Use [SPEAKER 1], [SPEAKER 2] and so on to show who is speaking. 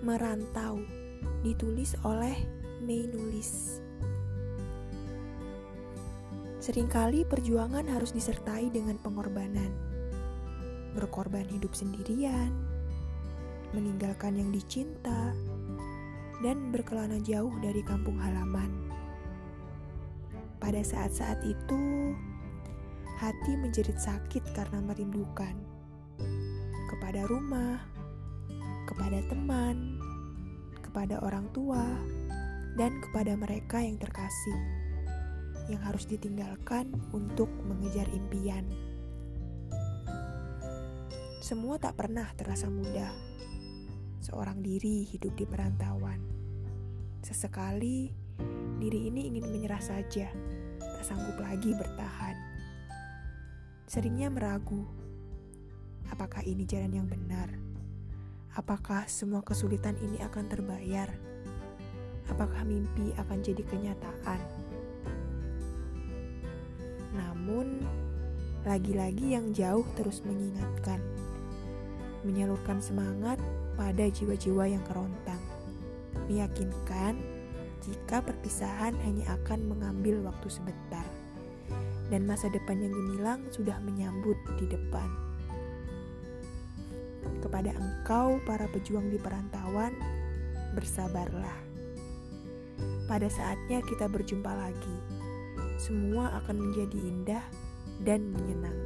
[SPEAKER 1] Merantau, ditulis oleh Mei Nulis. Seringkali perjuangan harus disertai dengan pengorbanan. Berkorban hidup sendirian, meninggalkan yang dicinta, dan berkelana jauh dari kampung halaman. Pada saat-saat itu, hati menjerit sakit karena merindukan kepada rumah, kepada teman, kepada orang tua, dan kepada mereka yang terkasih yang harus ditinggalkan untuk mengejar impian. Semua tak pernah terasa mudah. Seorang diri hidup di perantauan. Sesekali, diri ini ingin menyerah saja, tak sanggup lagi bertahan. Seringnya meragu, apakah ini jalan yang benar? Apakah semua kesulitan ini akan terbayar? Apakah mimpi akan jadi kenyataan? Namun, lagi-lagi yang jauh terus mengingatkan, menyalurkan semangat pada jiwa-jiwa yang kerontang, meyakinkan jika perpisahan hanya akan mengambil waktu sebentar, dan masa depan yang gemilang sudah menyambut di depan. Kepada engkau, para pejuang di perantauan, bersabarlah. Pada saatnya kita berjumpa lagi semua akan menjadi indah dan menyenangkan.